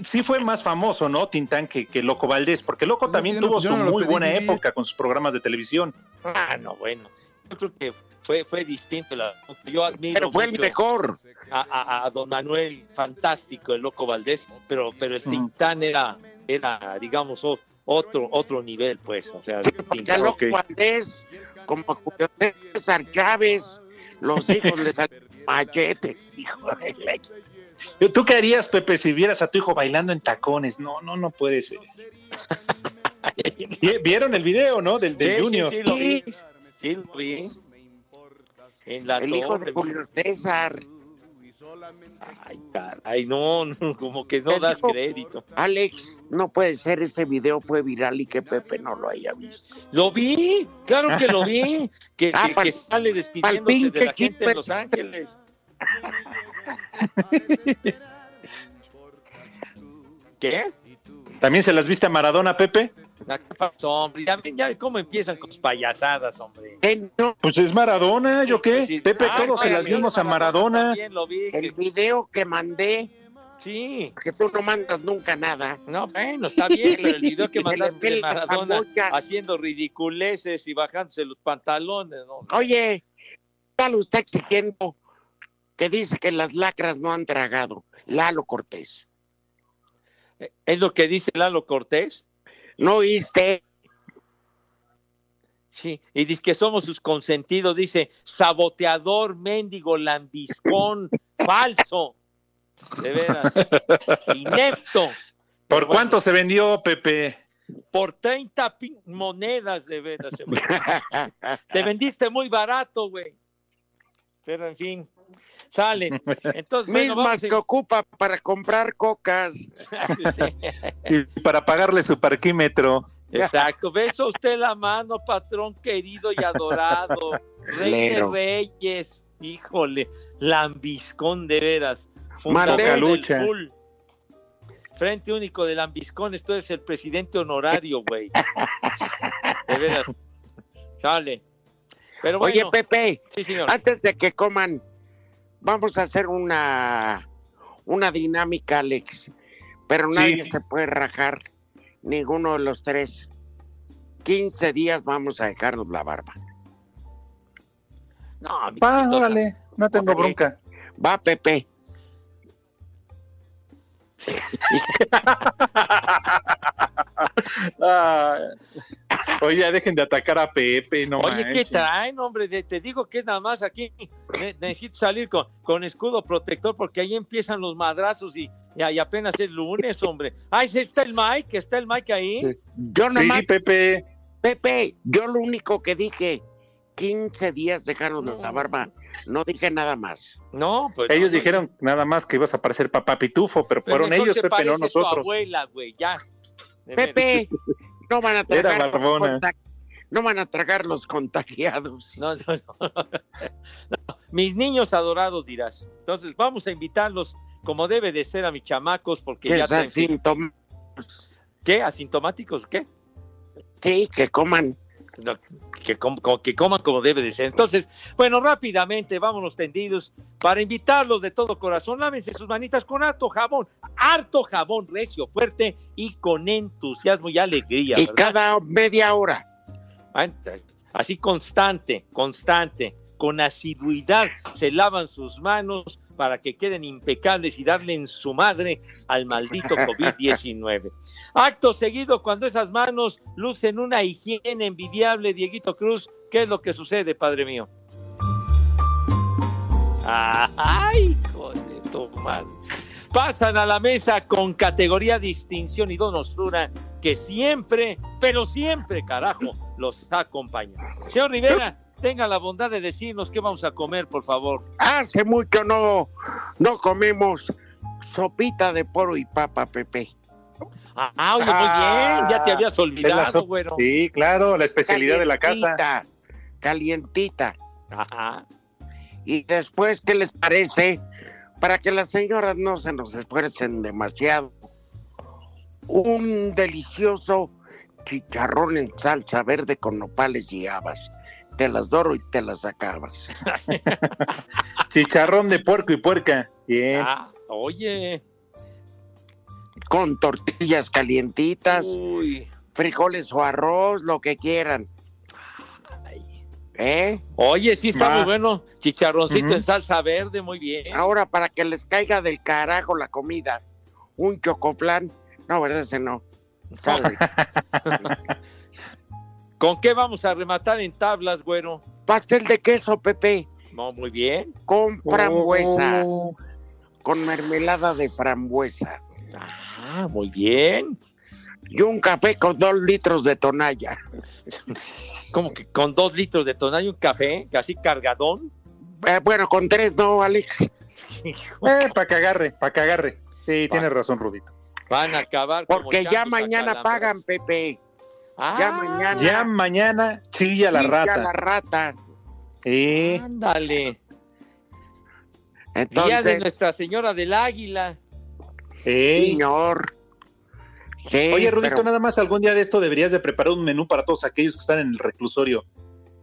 sí fue más famoso, ¿no? Tintán que, que Loco Valdés, porque Loco Pues es también no- tuvo su no muy buena vivir. época con sus programas de televisión. Ah, no, bueno. Yo creo que fue, fue distinto. La, yo admiro Pero fue el mejor. a, a- a don Manuel, fantástico, el Loco Valdés, pero, pero el Mm. Tintán era, era digamos, o- otro, otro nivel, pues. O sea, Porque Tintán. a ok. Loco Valdés, como Julio César Chávez, los hijos le salieron machetes, hijo de la- ¿Tú qué harías, Pepe, si vieras a tu hijo bailando en tacones? No, no, no puede ser. Vi- ¿Vieron el video, no? Del, del Sí, sí, Junior. sí, lo vi. Sí, lo vi. En la El hijo de Julio César. Ay, caray, no, no, como que no das digo, crédito. Alex, no puede ser, ese video fue viral y que Pepe no lo haya visto. Lo vi, claro que lo vi, que, Ah, que- pal- que sale despidiéndose de la gente en Los Ángeles. ¿Qué? ¿También se las viste a Maradona, Pepe? ¿Qué pasó, hombre? Ya, ven, ya cómo empiezan con sus payasadas, hombre. Pues es Maradona, ¿yo qué? Pues sí. Pepe, Ah, todos se las vimos a Maradona. También lo vi. El video que mandé, Sí. que tú no mandas nunca nada. No, bueno, está bien, el video que mandaste de Maradona haciendo ridiculeces y bajándose los pantalones, ¿no? Oye, tal usted exigiendo que dice que las lacras no han tragado. Lalo Cortés. ¿Es lo que dice Lalo Cortés? ¿No oíste? Sí, y dice que somos sus consentidos, dice saboteador, mendigo, lambiscón, falso. De veras, inepto. ¿Por cuánto se vendió, Pepe? Por 30 pin- monedas, de veras. Te vendiste muy barato, güey. Pero en fin, sale. Entonces, bueno, Mismas que ocupa para comprar cocas. a... Sí. Y para pagarle su parquímetro. Exacto, beso a usted la mano, patrón querido y adorado, rey Lero. de reyes, híjole, lambiscón de veras, Mandé- fundador del Lucha. full. Frente único de lambiscón, esto es el presidente honorario, güey. De veras, sale. Pero bueno, Oye, Pepe, sí, señor. antes de que coman, vamos a hacer una, una dinámica, Alex. Pero Sí. nadie se puede rajar, ninguno de los tres. 15 días vamos a dejarnos la barba. No, vale, no tengo bronca. Va, Pepe. Ah, oye, ya dejen de atacar a Pepe, no Oye, ¿qué traen, hombre? De- te digo que es nada más aquí. ne- necesito salir con, con escudo protector porque ahí empiezan los madrazos y, y, y apenas es lunes, hombre. Ay, sí, está el Mike, está el Mike ahí. Yo Sí, Pepe. Pepe, yo lo único que dije, 15 días dejarnos la barba. No dije nada más. No, pues. Ellos no, no, dijeron nada más que ibas a parecer papá pitufo, pero pero fueron ellos, Pepe, no parece tu nosotros. abuela, güey, ya. Pepe, no van a Era tragar no van a tragar los contagiados. No, no, no. No, Mis niños adorados, dirás. Entonces, vamos a invitarlos como debe de ser a mis chamacos porque Que ya. asintomáticos. ¿Qué? ¿Asintomáticos? ¿Qué? Sí, que coman. Que, com- co- que coman como debe de ser. Entonces, bueno, rápidamente, vámonos tendidos para invitarlos de todo corazón. Lávense sus manitas con harto jabón, harto jabón recio, fuerte y con entusiasmo y alegría. Y ¿verdad? cada media hora. Ah, Así constante, constante, con asiduidad, se lavan sus manos para que queden impecables y darle en su madre al maldito COVID-19. Acto seguido, cuando esas manos lucen una higiene envidiable, Dieguito Cruz, ¿qué es lo que sucede, padre mío? ¡Ay, hijo de tu madre! Pasan a la mesa con categoría, distinción y donosura que siempre, pero siempre, carajo, los acompaña. Señor Rivera, tenga la bondad de decirnos qué vamos a comer, por favor. Hace mucho no, no comemos sopita de poro y papa, Pepe. Ah, oye, muy bien, ya te habías Es la olvidado, güero. Sí, claro, la especialidad de la casa. Calientita, Calientita. Ajá. Y después, ¿qué les parece? Para que las señoras no se nos esfuercen demasiado. Un delicioso chicharrón en salsa verde con nopales y habas. Te las doro y te las acabas. Chicharrón de puerco y puerca. Bien. Ah, oye. Con tortillas calientitas, Uy. frijoles o arroz, lo que quieran. ¿Eh? Oye, sí está Va. muy bueno. Chicharroncito en salsa verde, muy bien. Ahora, para que les caiga del carajo la comida, un chocoplan. No, ¿verdad? Ese no. ¿Con qué vamos a rematar en tablas, güero? Pastel de queso, Pepe, No, muy bien. con frambuesa, Oh. con mermelada de frambuesa. Ah, muy bien. Y un café con dos litros de tonalla. Como que con dos litros de tonal y un café, casi cargadón. Eh, bueno, con tres no, Alex. Eh, para que agarre, para que agarre. Sí, tienes razón, Rudito. Van a acabar como Porque ya mañana pagan, Pepe. Ah, ya mañana. Ya mañana chilla la chilla rata. la rata. Sí. Ándale. Día de Nuestra Señora del Águila. Ey. señor. Sí, Oye, Rudito, pero- nada más algún día de esto deberías de preparar un menú para todos aquellos que están en el reclusorio.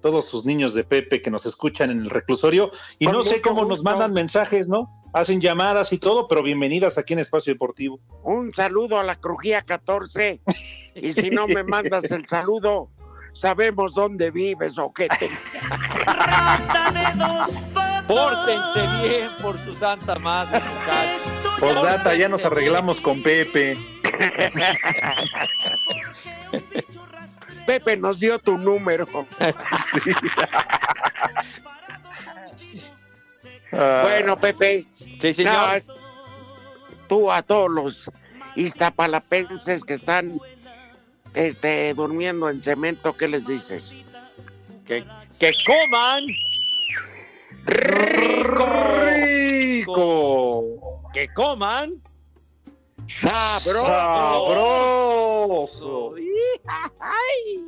Todos sus niños de Pepe que nos escuchan en el reclusorio. Y Con no sé cómo nos mandan mensajes, ¿no? Hacen llamadas y todo, pero bienvenidas aquí en Espacio Deportivo. Un saludo a la crujía 14. Y si no me mandas el saludo, sabemos dónde vives, ojete. Pórtense bien por su santa madre, muchachos. Postdata, ya nos arreglamos con Pepe. Pepe nos dio tu número. Ah, Bueno, Pepe. Sí, señor. no, tú a todos los iztapalapenses que están este, durmiendo en cemento, ¿qué les dices? Que, que coman. ¡Rico! Que coman. ¡Sabroso! ¡Sabroso! ¡Ay!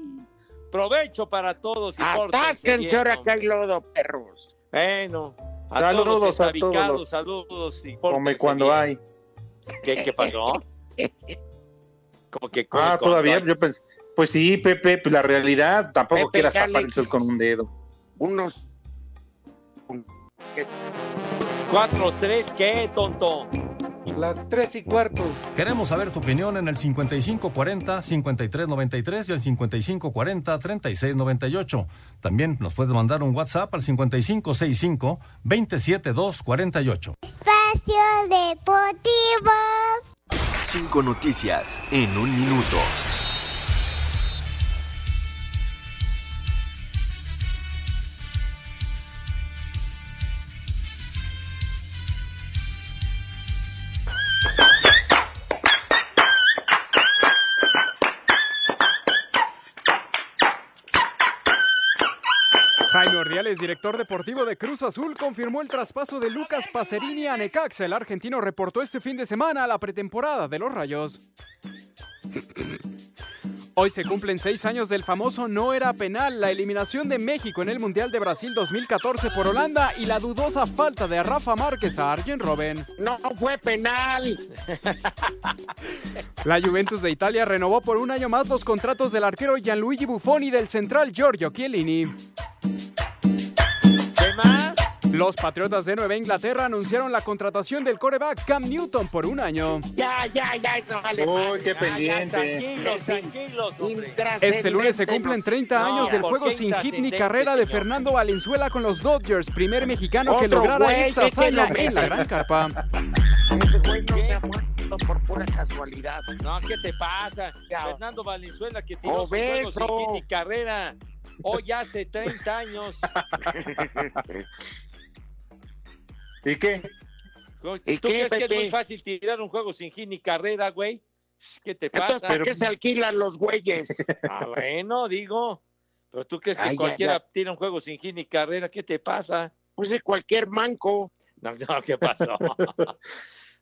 Provecho para todos y bien, ahora que hay lodo, perros. Bueno, a Saludos todos a todos los- saludos y Come cuando bien. hay. ¿Qué, qué pasó? Como que come Ah, todavía, hay. yo pensé. Pues sí, Pepe, pues la realidad, tampoco Pepe, quieras tapar el sol con un dedo. Unos 4-3, ¿qué, tonto? Las tres y cuarto. Queremos saber tu opinión en el 5540-5393 y el 5540-3698. También nos puedes mandar un WhatsApp al 5565-27248. Espacio Deportivo. Cinco noticias en un minuto. Director deportivo de Cruz Azul, confirmó el traspaso de Lucas Pacerini a Necaxa. El argentino reportó este fin de semana a la pretemporada de los Rayos. Hoy se cumplen seis años del famoso no era penal, la eliminación de México en el Mundial de Brasil 2014 por Holanda y la dudosa falta de Rafa Márquez a Arjen Robben. No fue penal. La Juventus de Italia renovó por un año más los contratos del arquero Gianluigi Buffon y del central Giorgio Chiellini. Los Patriotas de Nueva Inglaterra anunciaron la contratación del coreback Cam Newton por un año. Ya, ya, ya, eso vale. Uy, madre. qué Ya, pendiente. Tranquilos, tranquilos, hombre. Este lunes se cumplen 30 No, años del ¿por juego sin hit ni carrera de señor? Fernando Valenzuela con los Dodgers, primer mexicano que lograra güey, esta ¿qué hazaña en la gran carpa. Ese güey no se ha muerto por pura casualidad. No, ¿qué te pasa? Ya. Fernando Valenzuela que tiró su juego sin hit ni carrera. Hoy hace 30 años. ¿Y qué? ¿Tú ¿Y qué, crees que es muy fácil tirar un juego sin hit ni carrera, güey? ¿Qué te Entonces, pasa? ¿por qué se alquilan los güeyes? Ah, bueno, digo. Pero tú crees que Ay, ya, cualquiera ya. tira un juego sin hit ni carrera, ¿qué te pasa? Pues de cualquier manco. No, no, ¿qué pasó?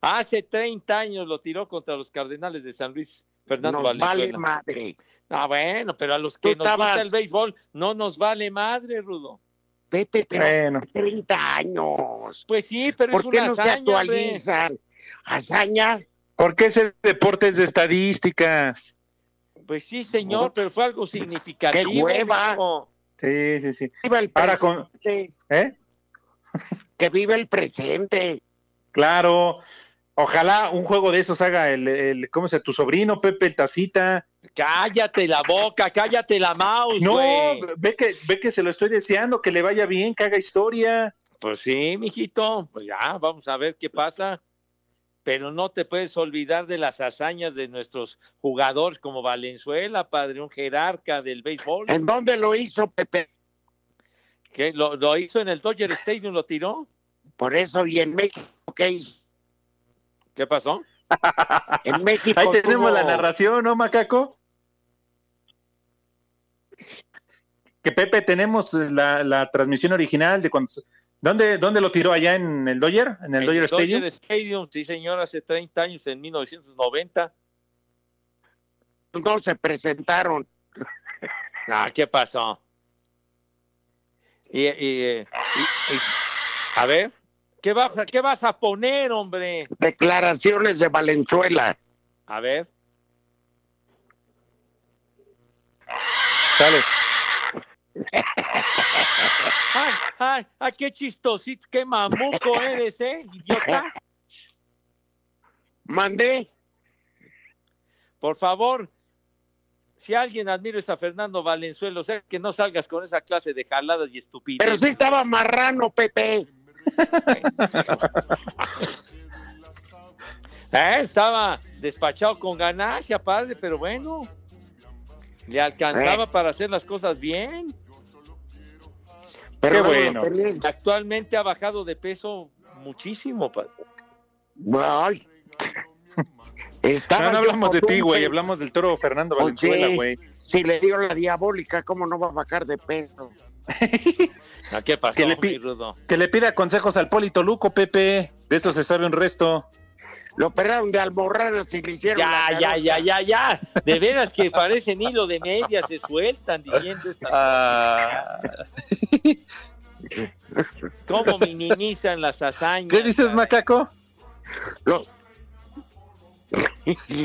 Hace 30 años lo tiró contra los Cardenales de San Luis Fernando Nos vale madre. Ah, bueno, pero a los que nos gusta el béisbol no nos vale madre, Rudo. Pepe, pero Bueno. 30 años. Pues sí, pero ¿Por es qué una no se hazaña, hombre. actualizan? ¿Hazaña? Porque ese deporte es de estadísticas. Pues sí, señor, pero fue algo significativo. ¡Qué hueva! mijo. Sí, sí, sí. Viva el Ahora con- presente. ¿Eh? Que vive el presente. Claro. Ojalá un juego de esos haga el, el ¿cómo se? Tu sobrino, Pepe, el tacita. Cállate la boca, cállate la mouse, No, ve que, ve que se lo estoy deseando, que le vaya bien, que haga historia. Pues sí, mijito, pues ya, vamos a ver qué pasa. Pero no te puedes olvidar de las hazañas de nuestros jugadores como Valenzuela, padre, un jerarca del béisbol. ¿En dónde lo hizo Pepe? que lo, lo hizo en el Dodger Stadium, lo tiró. Por eso, y en México, ¿qué hizo? ¿Qué pasó? En México. Ahí tenemos tuvo- la narración, ¿no, Macaco? Que Pepe, tenemos la, la transmisión original de cuando ¿Dónde, ¿Dónde lo tiró? ¿Allá en el Dodger? ¿En el, En Dodger Stadium? Dodger Stadium, sí señor, hace 30 años, en 1990. No se presentaron. Ah, ¿qué pasó? Y, y, eh, y- y- a ver, ¿qué vas, a- ¿qué vas a poner, hombre? Declaraciones de Valenzuela. A ver. Sale. Ay, ay, ay, qué chistosito, qué mamuco eres, ¿eh, idiota? Mandé. Por favor, si alguien admira es a Fernando Valenzuela, o sea, que no salgas con esa clase de jaladas y estupideces. Pero sí estaba marrano, Pepe. Eh, estaba despachado con ganancia, padre, pero bueno, le alcanzaba Eh. para hacer las cosas bien. Pero Qué bueno. tenía- Actualmente ha bajado de peso muchísimo, padre. Ay. No, hablamos de ti, güey. Hablamos del toro Fernando Valenzuela, güey. Si le dio la diabólica, ¿cómo no va a bajar de peso? ¿A qué pasó, Que le mi pi- rudo? Que le pida consejos al Polito Luco, Pepe. De eso se sabe un resto. Lo operaron de almorranas y le hicieron Ya, la ya, ya, ya, ya. De veras que parecen hilo de media, se sueltan diciendo estas Ah, cómo minimizan las hazañas. ¿Qué dices, macaco? Lo-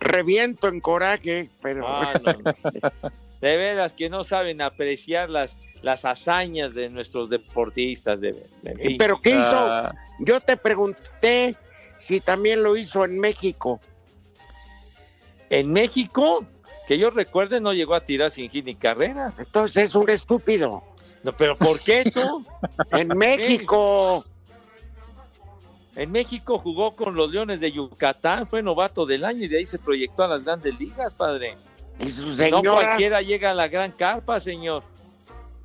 Reviento en coraje, pero Ah, no, no. De veras que no saben apreciar las, las hazañas de nuestros deportistas. De, en fin. pero ¿qué hizo? Ah, Yo te pregunté si también lo hizo en México. En México, que yo recuerde, no llegó a tirar sin hit ni carrera. Entonces es un estúpido. No, pero ¿por qué tú? En México. En México jugó con los Leones de Yucatán, fue novato del año y de ahí se proyectó a las grandes ligas, padre. Y su No cualquiera llega a la gran carpa, señor.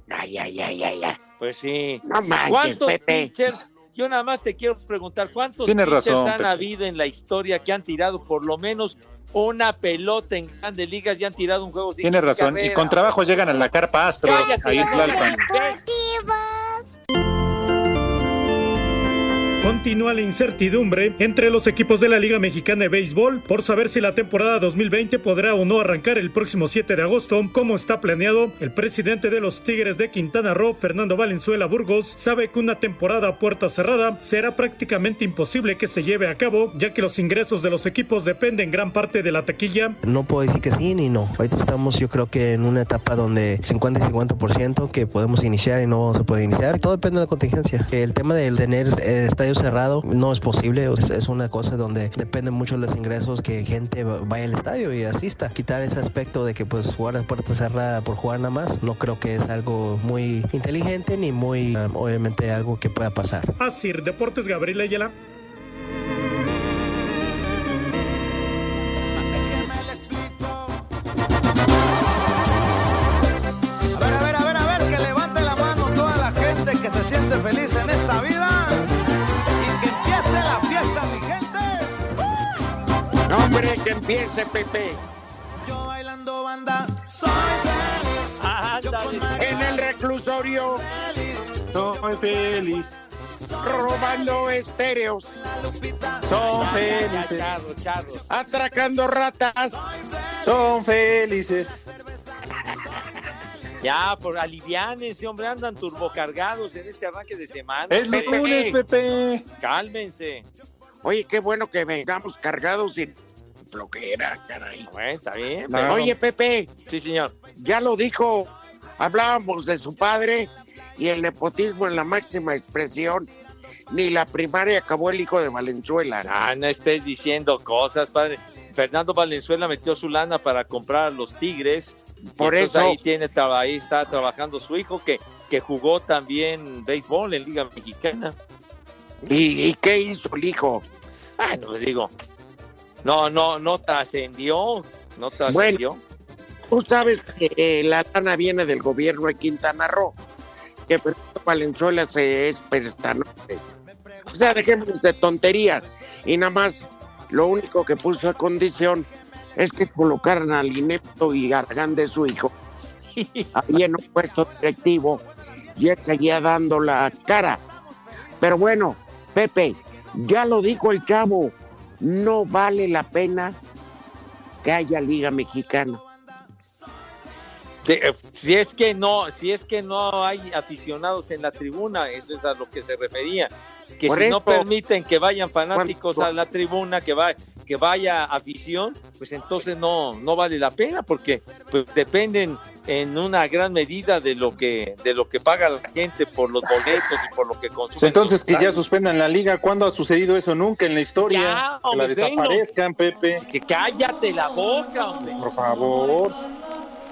Ay, ay, ay, ay, ay. Pues sí. No manches, ¿Cuántos Pepe. pitchers? Yo nada más te quiero preguntar, ¿cuántos Tienes pitchers razón, han Pepe. habido en la historia que han tirado por lo menos una pelota en grandes ligas y han tirado un juego sin Tiene razón. Y con trabajo llegan a la carpa Astros. Cállate, Ahí en Tlalpan. Continúa la incertidumbre entre los equipos de la Liga Mexicana de Béisbol por saber si la temporada 2020 podrá o no arrancar el próximo 7 de agosto como está planeado. El presidente de los Tigres de Quintana Roo, Fernando Valenzuela Burgos, sabe que una temporada a puerta cerrada será prácticamente imposible que se lleve a cabo, ya que los ingresos de los equipos dependen gran parte de la taquilla. No puedo decir que sí ni no. Ahorita estamos yo creo que en una etapa donde 50 y 50% que podemos iniciar y no se puede iniciar. Todo depende de la contingencia. El tema de tener eh, estadio cerrado no es posible. Es, es una cosa donde depende mucho los ingresos que gente vaya al estadio y asista. Quitar ese aspecto de que pues jugar a puerta cerrada por jugar nada más no creo que es algo muy inteligente ni muy um, obviamente algo que pueda pasar. Así, Deportes Gabriel Ayala. Gente. No, hombre, que empiece, Pepe. Yo bailando banda, soy feliz. María En el reclusorio, feliz. Soy feliz. robando estéreos, Son felices. atracando ratas. Son felices. Ya, por aliviánense, hombre, andan turbocargados en este arranque de semana. Es Pepe. lunes, Pepe. Cálmense. Oye, qué bueno que vengamos cargados sin flojera, caray. Bueno, está bien. No. pero- Oye, Pepe, Sí, señor. ya lo dijo, hablábamos de su padre y el nepotismo en la máxima expresión. Ni la primaria acabó el hijo de Valenzuela. Ah, no estés diciendo cosas, padre. Fernando Valenzuela metió su lana para comprar a los Tigres. Por eso- Ahí, tiene, ahí está trabajando su hijo que, que jugó también béisbol en Liga Mexicana. ¿Y, y qué hizo el hijo? Ah, no digo. No, no, no trascendió. No trascendió. Tú sabes que eh, la lana viene del gobierno de Quintana Roo, que Fernando Valenzuela se es prestanotes. O sea, dejemos de tonterías. Y nada más, lo único que puso a condición es que colocaran al inepto y Argán de su hijo ahí en un puesto directivo y él seguía dando la cara. Pero bueno, Pepe, ya lo dijo el chavo, no vale la pena que haya Liga Mexicana. Eh, si es que no, si es que no hay aficionados en la tribuna, eso es a lo que se refería. Que si no permiten que vayan fanáticos a la tribuna, que va, que vaya afición, pues entonces no, no vale la pena, porque pues dependen en una gran medida de lo que, de lo que paga la gente por los boletos y por lo que consume. Pues Entonces que ya suspendan la liga. ¿Cuándo ha sucedido eso? Nunca en la historia. Ya, que la desaparezcan, Pepe. Que cállate la boca, hombre. Por favor.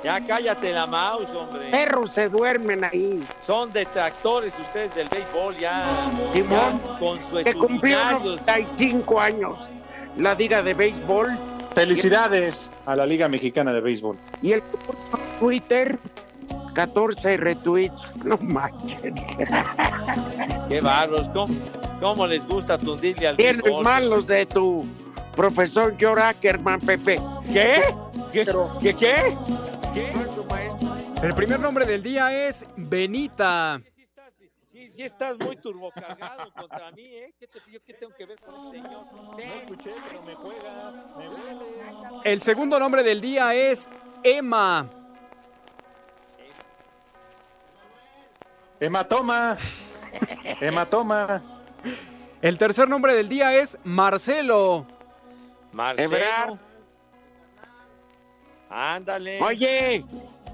Ya cállate la mouse, hombre. Perros se duermen ahí. Son detractores ustedes del béisbol ya. Simón, con su que cumplió 95 años la Liga de Béisbol. Felicidades a la Liga Mexicana de Béisbol. Y el Twitter, 14 retweets. No manches. Qué bárbaros, ¿cómo, cómo les gusta tundirle al Tienes béisbol? malos de tu profesor George Ackerman, Pepe. ¿Qué? ¿Qué? ¿Qué? ¿Qué? El primer nombre del día es Benita. Sí, sí estás muy turbocargado contra mí, ¿eh? ¿Qué, te- yo qué tengo que ver con el señor? No escuché, pero me juegas, me hueles. El segundo nombre del día es Emma. Hematoma. Hematoma. El tercer nombre del día es Marcelo. Marcelo. Ebrard. Ándale. Oye,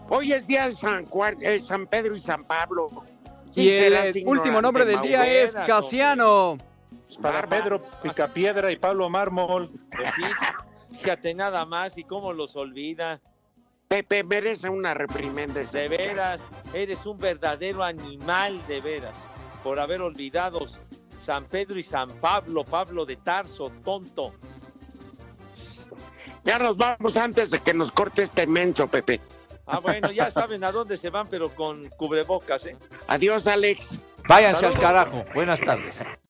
hoy es día de San Juan, eh, San Pedro y San Pablo. Sí Y el último nombre del día es Casiano. Para Pedro Picapiedra y Pablo Mármol. Pues sí, fíjate nada más y cómo los olvida. Pepe merece una reprimenda. De veras, eres un verdadero animal de veras, por haber olvidado San Pedro y San Pablo, Pablo de Tarso, tonto. Ya nos vamos antes de que nos corte este menso, Pepe. Ah, bueno, ya saben a dónde se van, pero con cubrebocas, ¿eh? Adiós, Alex. Váyanse al carajo. Buenas tardes.